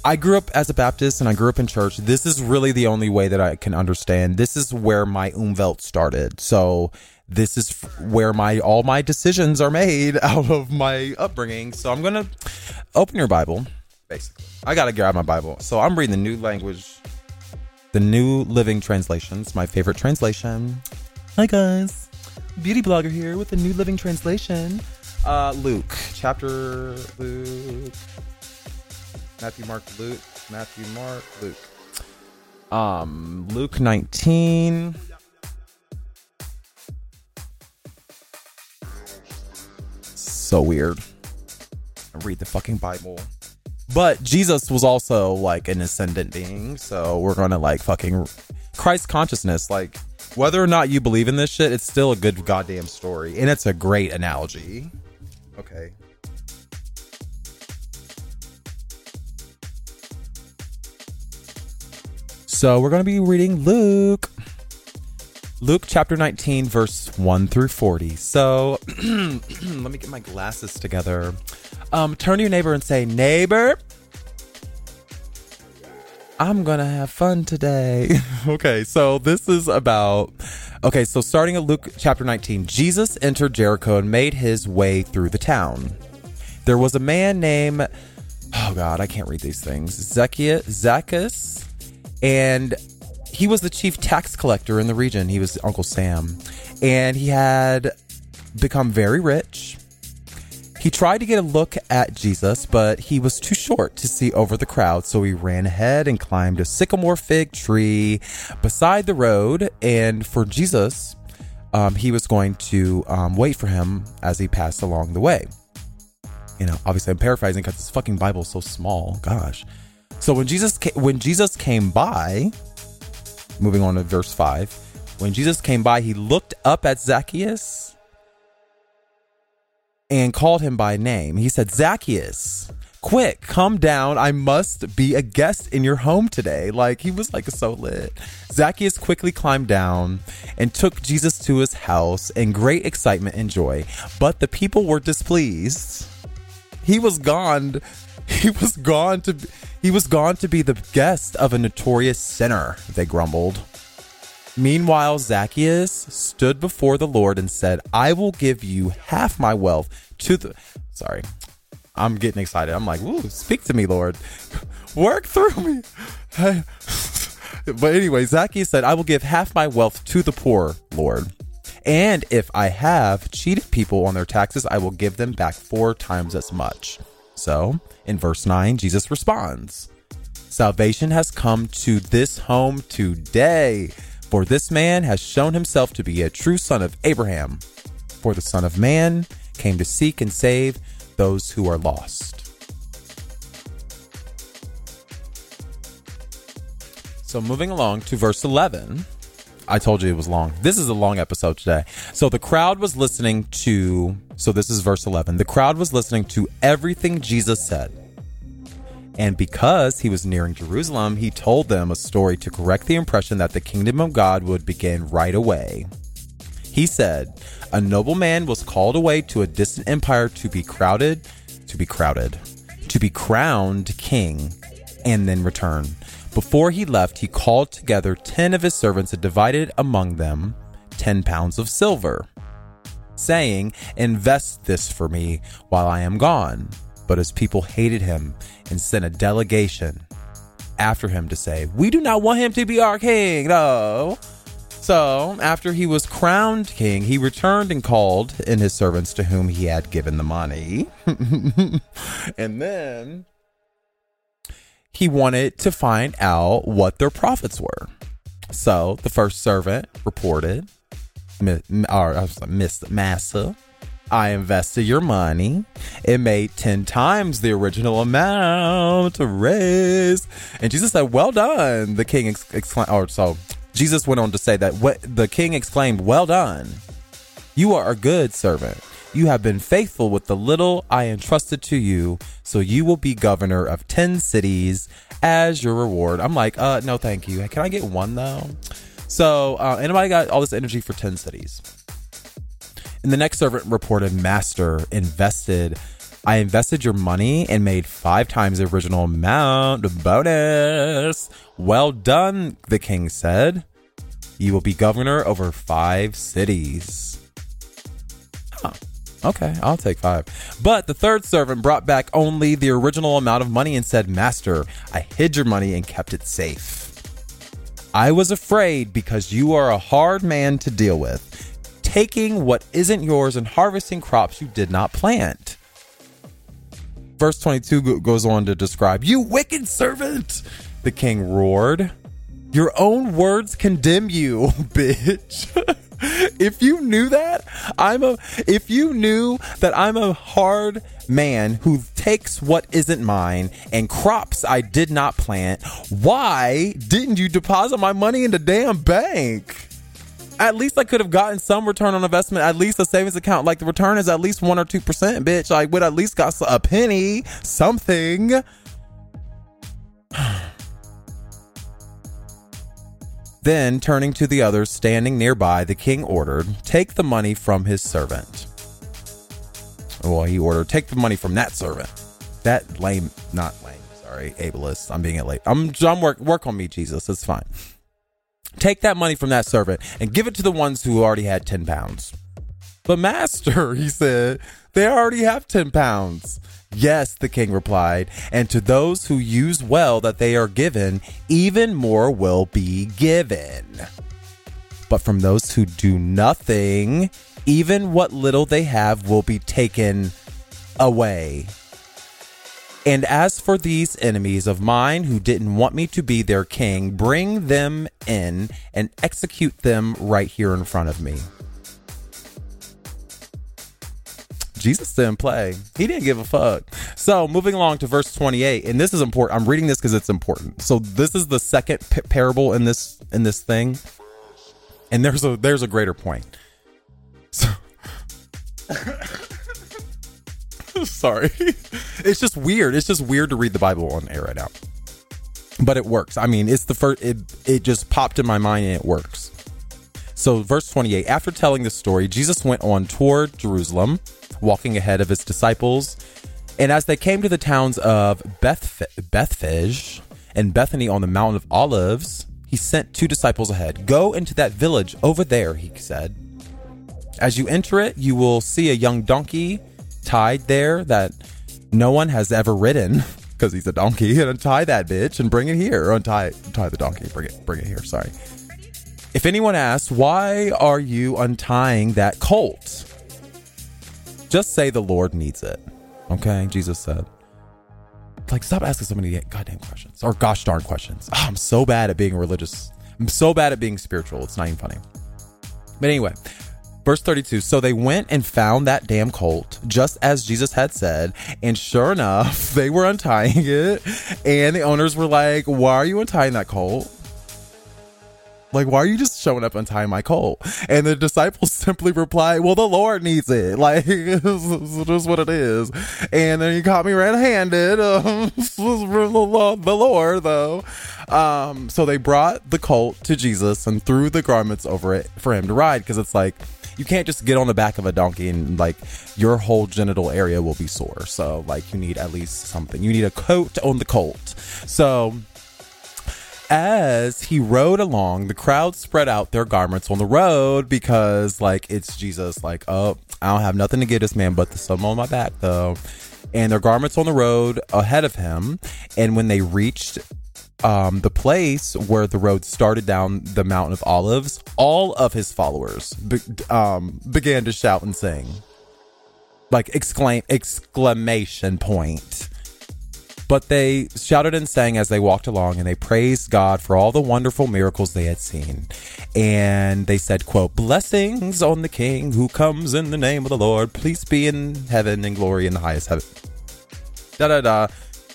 I grew up as a Baptist and I grew up in church. This is really the only way that I can understand. This is where my umwelt started. So this is where my all my decisions are made out of my upbringing. So I'm gonna open your Bible. Basically, I gotta grab my Bible. So I'm reading the New Language, the New Living Translations, my favorite translation. Hi guys, beauty blogger here with the New Living Translation. Uh, Luke chapter Luke, Matthew, Mark, Luke, Matthew, Mark, Luke. Um, Luke 19. So weird. Read the fucking Bible. But Jesus was also like an ascendant being, so we're gonna like fucking Christ consciousness. Like, whether or not you believe in this shit, it's still a good goddamn story. And it's a great analogy. Okay. So we're going to be reading Luke. Luke chapter 19, verse 1 through 40. So let me get my glasses together. Um, turn to your neighbor and say, Neighbor, I'm going to have fun today. okay, so this is about. Okay, so starting at Luke chapter 19, Jesus entered Jericho and made his way through the town. There was a man named, oh God, I can't read these things, Zacchaeus, Zacchaeus and he was the chief tax collector in the region. He was Uncle Sam, and he had become very rich. He tried to get a look at Jesus, but he was too short to see over the crowd, so he ran ahead and climbed a sycamore fig tree beside the road. And for Jesus, um, he was going to um, wait for him as he passed along the way. You know, obviously, I'm paraphrasing because this fucking Bible is so small. Gosh. So when Jesus ca- when Jesus came by, moving on to verse 5, when Jesus came by, he looked up at Zacchaeus and called him by name. He said, "Zacchaeus, quick, come down. I must be a guest in your home today." Like he was like so lit. Zacchaeus quickly climbed down and took Jesus to his house in great excitement and joy. But the people were displeased. He was gone. He was gone to he was gone to be the guest of a notorious sinner, they grumbled. Meanwhile, Zacchaeus stood before the Lord and said, I will give you half my wealth to the. Sorry, I'm getting excited. I'm like, Ooh, speak to me, Lord. Work through me. but anyway, Zacchaeus said, I will give half my wealth to the poor, Lord. And if I have cheated people on their taxes, I will give them back four times as much. So, in verse 9, Jesus responds Salvation has come to this home today, for this man has shown himself to be a true son of Abraham. For the Son of Man came to seek and save those who are lost. So, moving along to verse 11. I told you it was long. This is a long episode today. So the crowd was listening to, so this is verse 11. The crowd was listening to everything Jesus said. And because he was nearing Jerusalem, he told them a story to correct the impression that the kingdom of God would begin right away. He said, A nobleman was called away to a distant empire to be crowded, to be crowded, to be crowned king, and then return. Before he left, he called together ten of his servants and divided among them ten pounds of silver, saying, Invest this for me while I am gone. But his people hated him and sent a delegation after him to say, We do not want him to be our king, no. So, after he was crowned king, he returned and called in his servants to whom he had given the money. and then he wanted to find out what their profits were. So the first servant reported, or Miss Massa, I invested your money. It made 10 times the original amount to raise. And Jesus said, Well done. The king ex- exclaimed, or so Jesus went on to say that what the king exclaimed, Well done. You are a good servant. You have been faithful with the little I entrusted to you, so you will be governor of 10 cities as your reward. I'm like, uh, no, thank you. Can I get one though? So, uh, anybody got all this energy for 10 cities? And the next servant reported, Master, invested. I invested your money and made five times the original amount. Bonus. Well done, the king said. You will be governor over five cities. Huh. Okay, I'll take five. But the third servant brought back only the original amount of money and said, Master, I hid your money and kept it safe. I was afraid because you are a hard man to deal with, taking what isn't yours and harvesting crops you did not plant. Verse 22 goes on to describe, You wicked servant! The king roared. Your own words condemn you, bitch. if you knew that, I'm a if you knew that I'm a hard man who takes what isn't mine and crops I did not plant, why didn't you deposit my money in the damn bank? At least I could have gotten some return on investment, at least a savings account. Like the return is at least one or two percent, bitch. I would at least got a penny, something. Then, turning to the others standing nearby, the king ordered, Take the money from his servant. Well, he ordered, Take the money from that servant. That lame, not lame, sorry, ableist. I'm being late. I'm, I'm work, work on me, Jesus. It's fine. Take that money from that servant and give it to the ones who already had 10 pounds. But, master, he said, they already have 10 pounds. Yes, the king replied, and to those who use well that they are given, even more will be given. But from those who do nothing, even what little they have will be taken away. And as for these enemies of mine who didn't want me to be their king, bring them in and execute them right here in front of me. Jesus didn't play. He didn't give a fuck. So, moving along to verse 28, and this is important. I'm reading this because it's important. So, this is the second p- parable in this in this thing, and there's a there's a greater point. So, sorry, it's just weird. It's just weird to read the Bible on air right now, but it works. I mean, it's the first. It it just popped in my mind and it works. So, verse 28 After telling the story, Jesus went on toward Jerusalem walking ahead of his disciples. And as they came to the towns of Beth- Bethphage and Bethany on the Mountain of Olives, he sent two disciples ahead. Go into that village over there, he said. As you enter it, you will see a young donkey tied there that no one has ever ridden because he's a donkey. And untie that bitch and bring it here. Or untie, untie the donkey. Bring it, bring it here. Sorry. If anyone asks, why are you untying that colt? Just say the Lord needs it. Okay, Jesus said. Like, stop asking so many goddamn questions or gosh darn questions. Oh, I'm so bad at being religious. I'm so bad at being spiritual. It's not even funny. But anyway, verse 32 So they went and found that damn colt, just as Jesus had said. And sure enough, they were untying it. And the owners were like, Why are you untying that colt? Like, why are you just showing up untying my colt? And the disciples simply reply, Well, the Lord needs it. Like, it's just what it is. And then he caught me red handed. The Lord, though. Um, so they brought the colt to Jesus and threw the garments over it for him to ride because it's like, you can't just get on the back of a donkey and like your whole genital area will be sore. So, like, you need at least something. You need a coat on the colt. So, as he rode along, the crowd spread out their garments on the road because, like, it's Jesus. Like, oh, I don't have nothing to give this man but the sum on my back, though. And their garments on the road ahead of him. And when they reached um, the place where the road started down the Mountain of Olives, all of his followers be- um, began to shout and sing. Like, exclaim, exclamation point. But they shouted and sang as they walked along, and they praised God for all the wonderful miracles they had seen. And they said, quote, Blessings on the King who comes in the name of the Lord. Peace be in heaven and glory in the highest heaven. Da da da.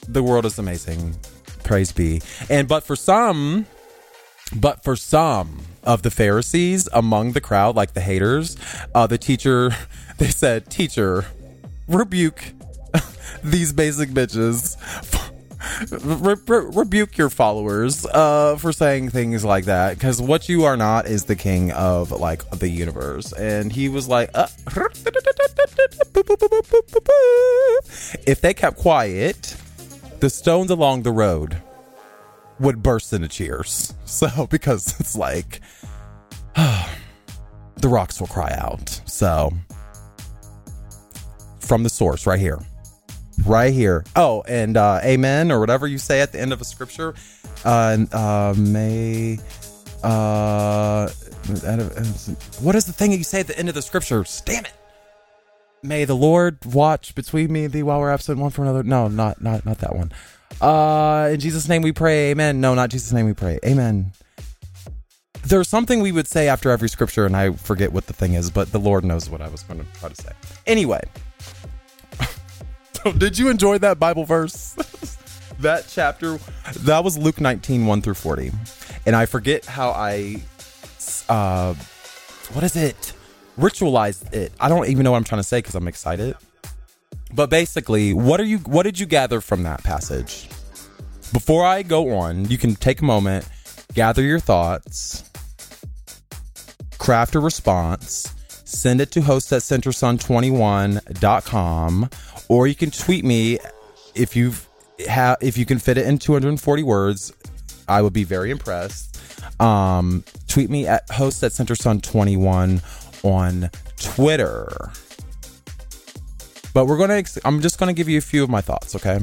The world is amazing. Praise be. And but for some, but for some of the Pharisees among the crowd, like the haters, uh, the teacher, they said, Teacher, rebuke these basic bitches. Re- re- rebuke your followers uh, for saying things like that because what you are not is the king of like the universe. And he was like uh, if they kept quiet the stones along the road would burst into cheers so because it's like the rocks will cry out. So from the source right here right here. Oh, and uh, amen or whatever you say at the end of a scripture. Uh, uh, may. Uh, what is the thing that you say at the end of the scripture? Damn it! May the Lord watch between me and thee while we're absent one for another. No, not not not that one. Uh, in Jesus' name we pray. Amen. No, not Jesus' name we pray. Amen. There's something we would say after every scripture, and I forget what the thing is, but the Lord knows what I was going to try to say. Anyway, did you enjoy that Bible verse? that chapter, that was Luke 19, 1 through 40. And I forget how I, uh, what is it? Ritualized it. I don't even know what I'm trying to say because I'm excited. But basically, what are you, what did you gather from that passage? Before I go on, you can take a moment, gather your thoughts, craft a response, send it to host at centersun21.com or you can tweet me if you've ha- if you can fit it in 240 words. I would be very impressed. Um, tweet me at host at centersun21 on Twitter. But we're gonna. Ex- I'm just gonna give you a few of my thoughts. Okay.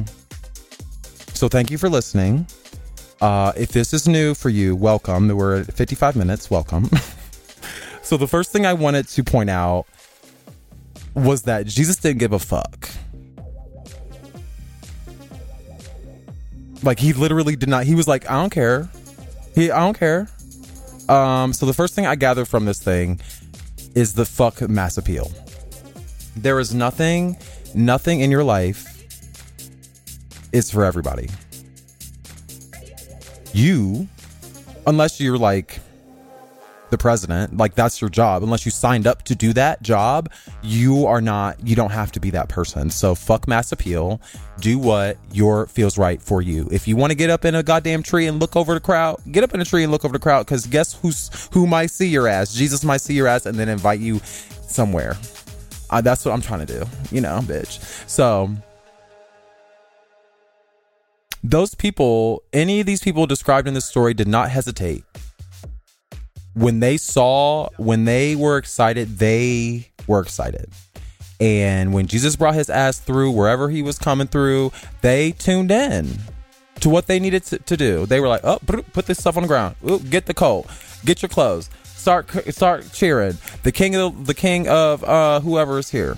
So thank you for listening. Uh, if this is new for you, welcome. We're at 55 minutes. Welcome. so the first thing I wanted to point out was that Jesus didn't give a fuck. Like he literally did not. He was like, I don't care. He, I don't care. Um. So the first thing I gather from this thing is the fuck mass appeal. There is nothing, nothing in your life is for everybody. You, unless you're like the president, like that's your job. Unless you signed up to do that job, you are not, you don't have to be that person. So fuck mass appeal. Do what your feels right for you. If you want to get up in a goddamn tree and look over the crowd, get up in a tree and look over the crowd because guess who's who might see your ass? Jesus might see your ass and then invite you somewhere. Uh, that's what I'm trying to do, you know, bitch. So those people, any of these people described in this story, did not hesitate when they saw, when they were excited, they were excited. And when Jesus brought his ass through wherever he was coming through, they tuned in to what they needed to, to do. They were like, "Oh, put this stuff on the ground. Ooh, get the coat. Get your clothes. Start start cheering. The king of the king of uh, whoever is here."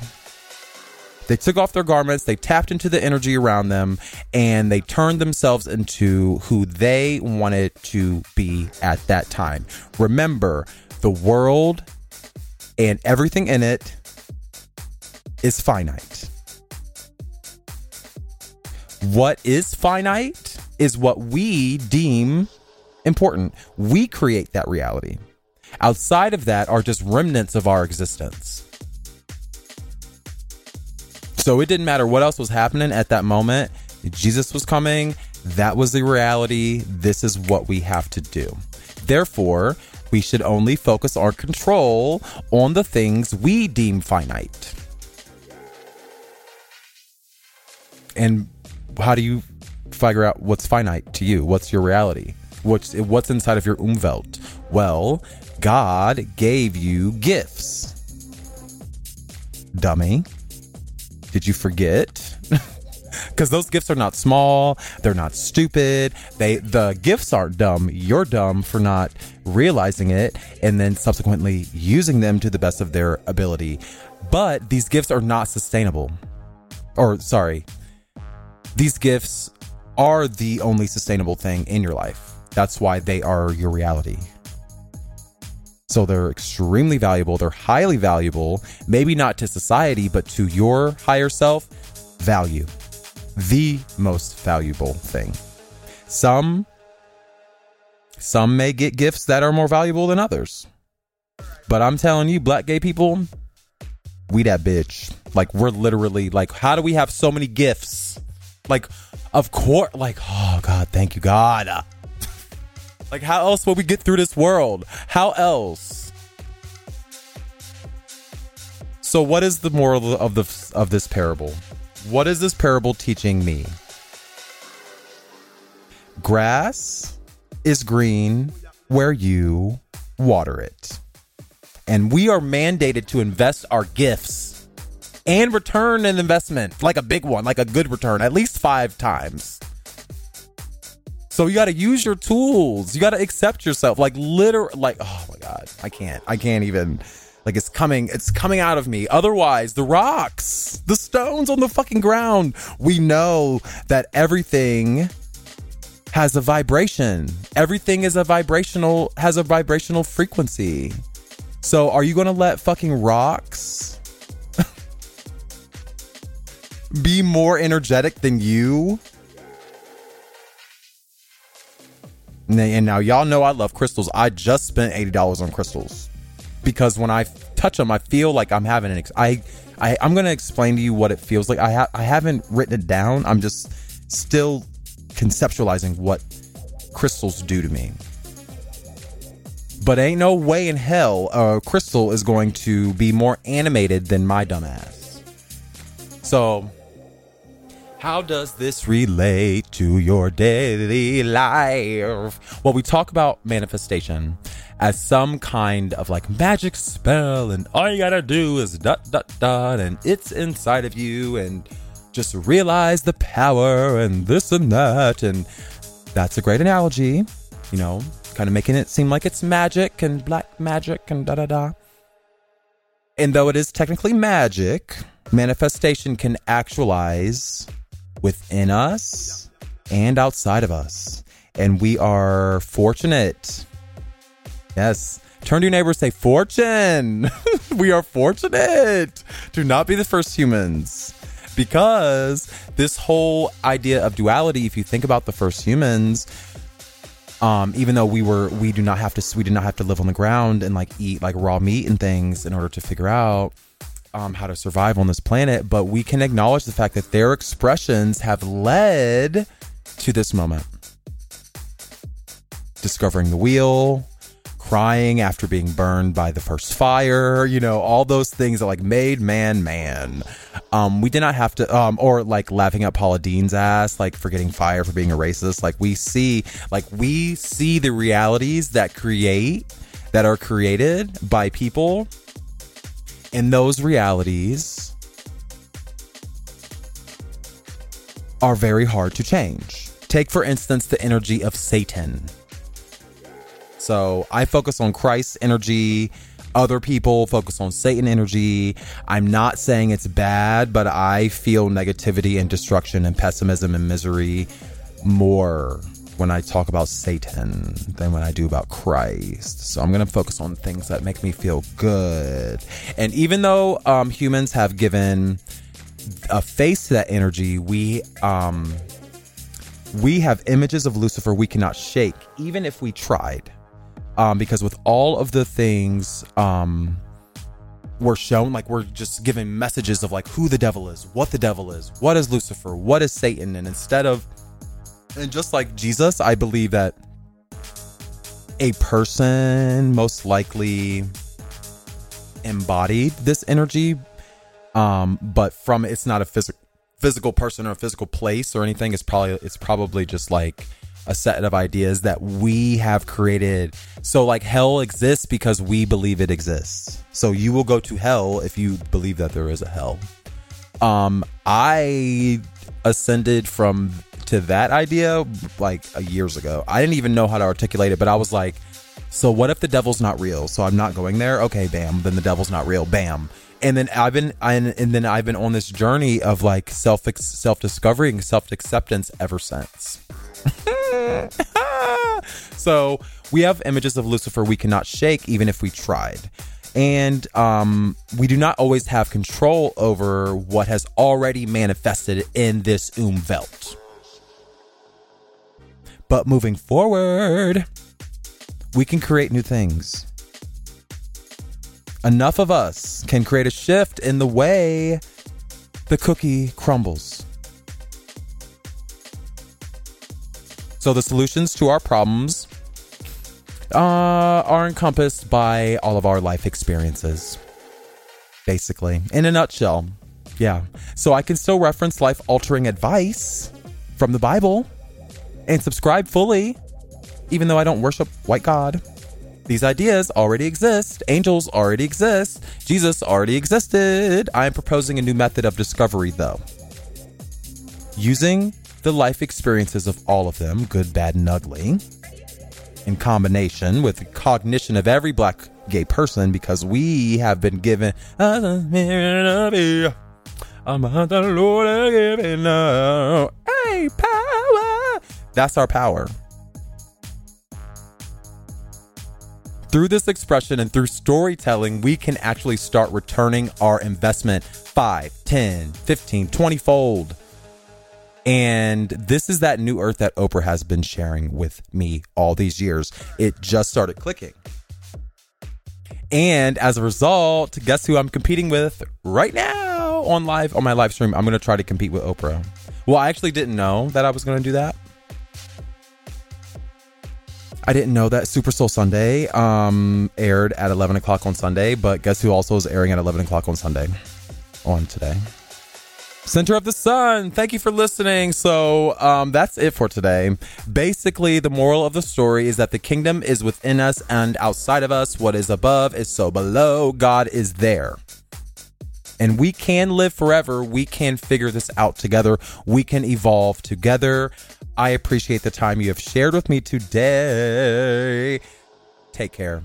They took off their garments, they tapped into the energy around them, and they turned themselves into who they wanted to be at that time. Remember, the world and everything in it is finite. What is finite is what we deem important. We create that reality. Outside of that are just remnants of our existence. So it didn't matter what else was happening at that moment. Jesus was coming. That was the reality. This is what we have to do. Therefore, we should only focus our control on the things we deem finite. And how do you figure out what's finite to you? What's your reality? What's what's inside of your umwelt? Well, God gave you gifts. Dummy. Did you forget? Because those gifts are not small, they're not stupid. They the gifts aren't dumb. You're dumb for not realizing it and then subsequently using them to the best of their ability. But these gifts are not sustainable. Or sorry, these gifts are the only sustainable thing in your life. That's why they are your reality. So they're extremely valuable. They're highly valuable, maybe not to society, but to your higher self, value. The most valuable thing. Some some may get gifts that are more valuable than others. But I'm telling you, black gay people, we that bitch. Like we're literally like, how do we have so many gifts? Like, of course, like, oh God, thank you, God. Like, how else will we get through this world? How else? So, what is the moral of the of this parable? What is this parable teaching me? Grass is green where you water it. And we are mandated to invest our gifts and return an investment, like a big one, like a good return, at least five times. So you got to use your tools. You got to accept yourself. Like literally, like oh my god, I can't. I can't even. Like it's coming. It's coming out of me. Otherwise, the rocks, the stones on the fucking ground. We know that everything has a vibration. Everything is a vibrational has a vibrational frequency. So are you going to let fucking rocks be more energetic than you? And now y'all know I love crystals. I just spent $80 on crystals because when I touch them, I feel like I'm having an ex- I I I'm to explain to you what it feels like. I ha- I haven't written it down. I'm just still conceptualizing what crystals do to me. But ain't no way in hell a crystal is going to be more animated than my dumbass. So, how does this relate to your daily life? Well, we talk about manifestation as some kind of like magic spell, and all you gotta do is dot dot dot, and it's inside of you, and just realize the power and this and that. And that's a great analogy, you know, kind of making it seem like it's magic and black magic and da da da. And though it is technically magic, manifestation can actualize within us and outside of us. And we are fortunate. Yes. Turn to your neighbor say, Fortune. we are fortunate to not be the first humans because this whole idea of duality, if you think about the first humans, um, even though we were we do not have to we did not have to live on the ground and like eat like raw meat and things in order to figure out um, how to survive on this planet, but we can acknowledge the fact that their expressions have led to this moment. Discovering the wheel, crying after being burned by the first fire, you know, all those things that like made man man. Um, we did not have to, um, or like laughing at Paula Deen's ass, like for getting fired for being a racist. Like we see, like we see the realities that create, that are created by people. And those realities are very hard to change. Take, for instance, the energy of Satan so I focus on Christ's energy. Other people focus on Satan energy. I'm not saying it's bad, but I feel negativity and destruction and pessimism and misery more when I talk about Satan than when I do about Christ. So I'm going to focus on things that make me feel good. And even though um, humans have given a face to that energy, we um, we have images of Lucifer we cannot shake, even if we tried um, because with all of the things um, we're shown, like we're just given messages of like who the devil is, what the devil is, what is Lucifer, what is Satan, and instead of and just like Jesus, I believe that a person most likely embodied this energy, um, but from it's not a physical physical person or a physical place or anything. It's probably it's probably just like a set of ideas that we have created. So, like, hell exists because we believe it exists. So, you will go to hell if you believe that there is a hell. Um, I ascended from to that idea like years ago. I didn't even know how to articulate it, but I was like, so what if the devil's not real? So I'm not going there. Okay, bam. Then the devil's not real. Bam. and then I've been and, and then I've been on this journey of like self self discovery and self acceptance ever since. so we have images of Lucifer we cannot shake even if we tried. And um, we do not always have control over what has already manifested in this Umwelt. But moving forward, we can create new things. Enough of us can create a shift in the way the cookie crumbles. So, the solutions to our problems uh, are encompassed by all of our life experiences, basically, in a nutshell. Yeah. So, I can still reference life altering advice from the Bible and subscribe fully, even though I don't worship white God. These ideas already exist. Angels already exist. Jesus already existed. I am proposing a new method of discovery, though. Using the life experiences of all of them, good, bad, and ugly, in combination with the cognition of every black gay person, because we have been given a. That's our power. Through this expression and through storytelling, we can actually start returning our investment 5, 10, 15, 20 fold. And this is that new earth that Oprah has been sharing with me all these years. It just started clicking. And as a result, guess who I'm competing with right now on live on my live stream? I'm going to try to compete with Oprah. Well, I actually didn't know that I was going to do that. I didn't know that Super Soul Sunday um, aired at 11 o'clock on Sunday, but guess who also is airing at 11 o'clock on Sunday? On today. Center of the Sun. Thank you for listening. So um, that's it for today. Basically, the moral of the story is that the kingdom is within us and outside of us. What is above is so below. God is there. And we can live forever. We can figure this out together. We can evolve together. I appreciate the time you have shared with me today. Take care.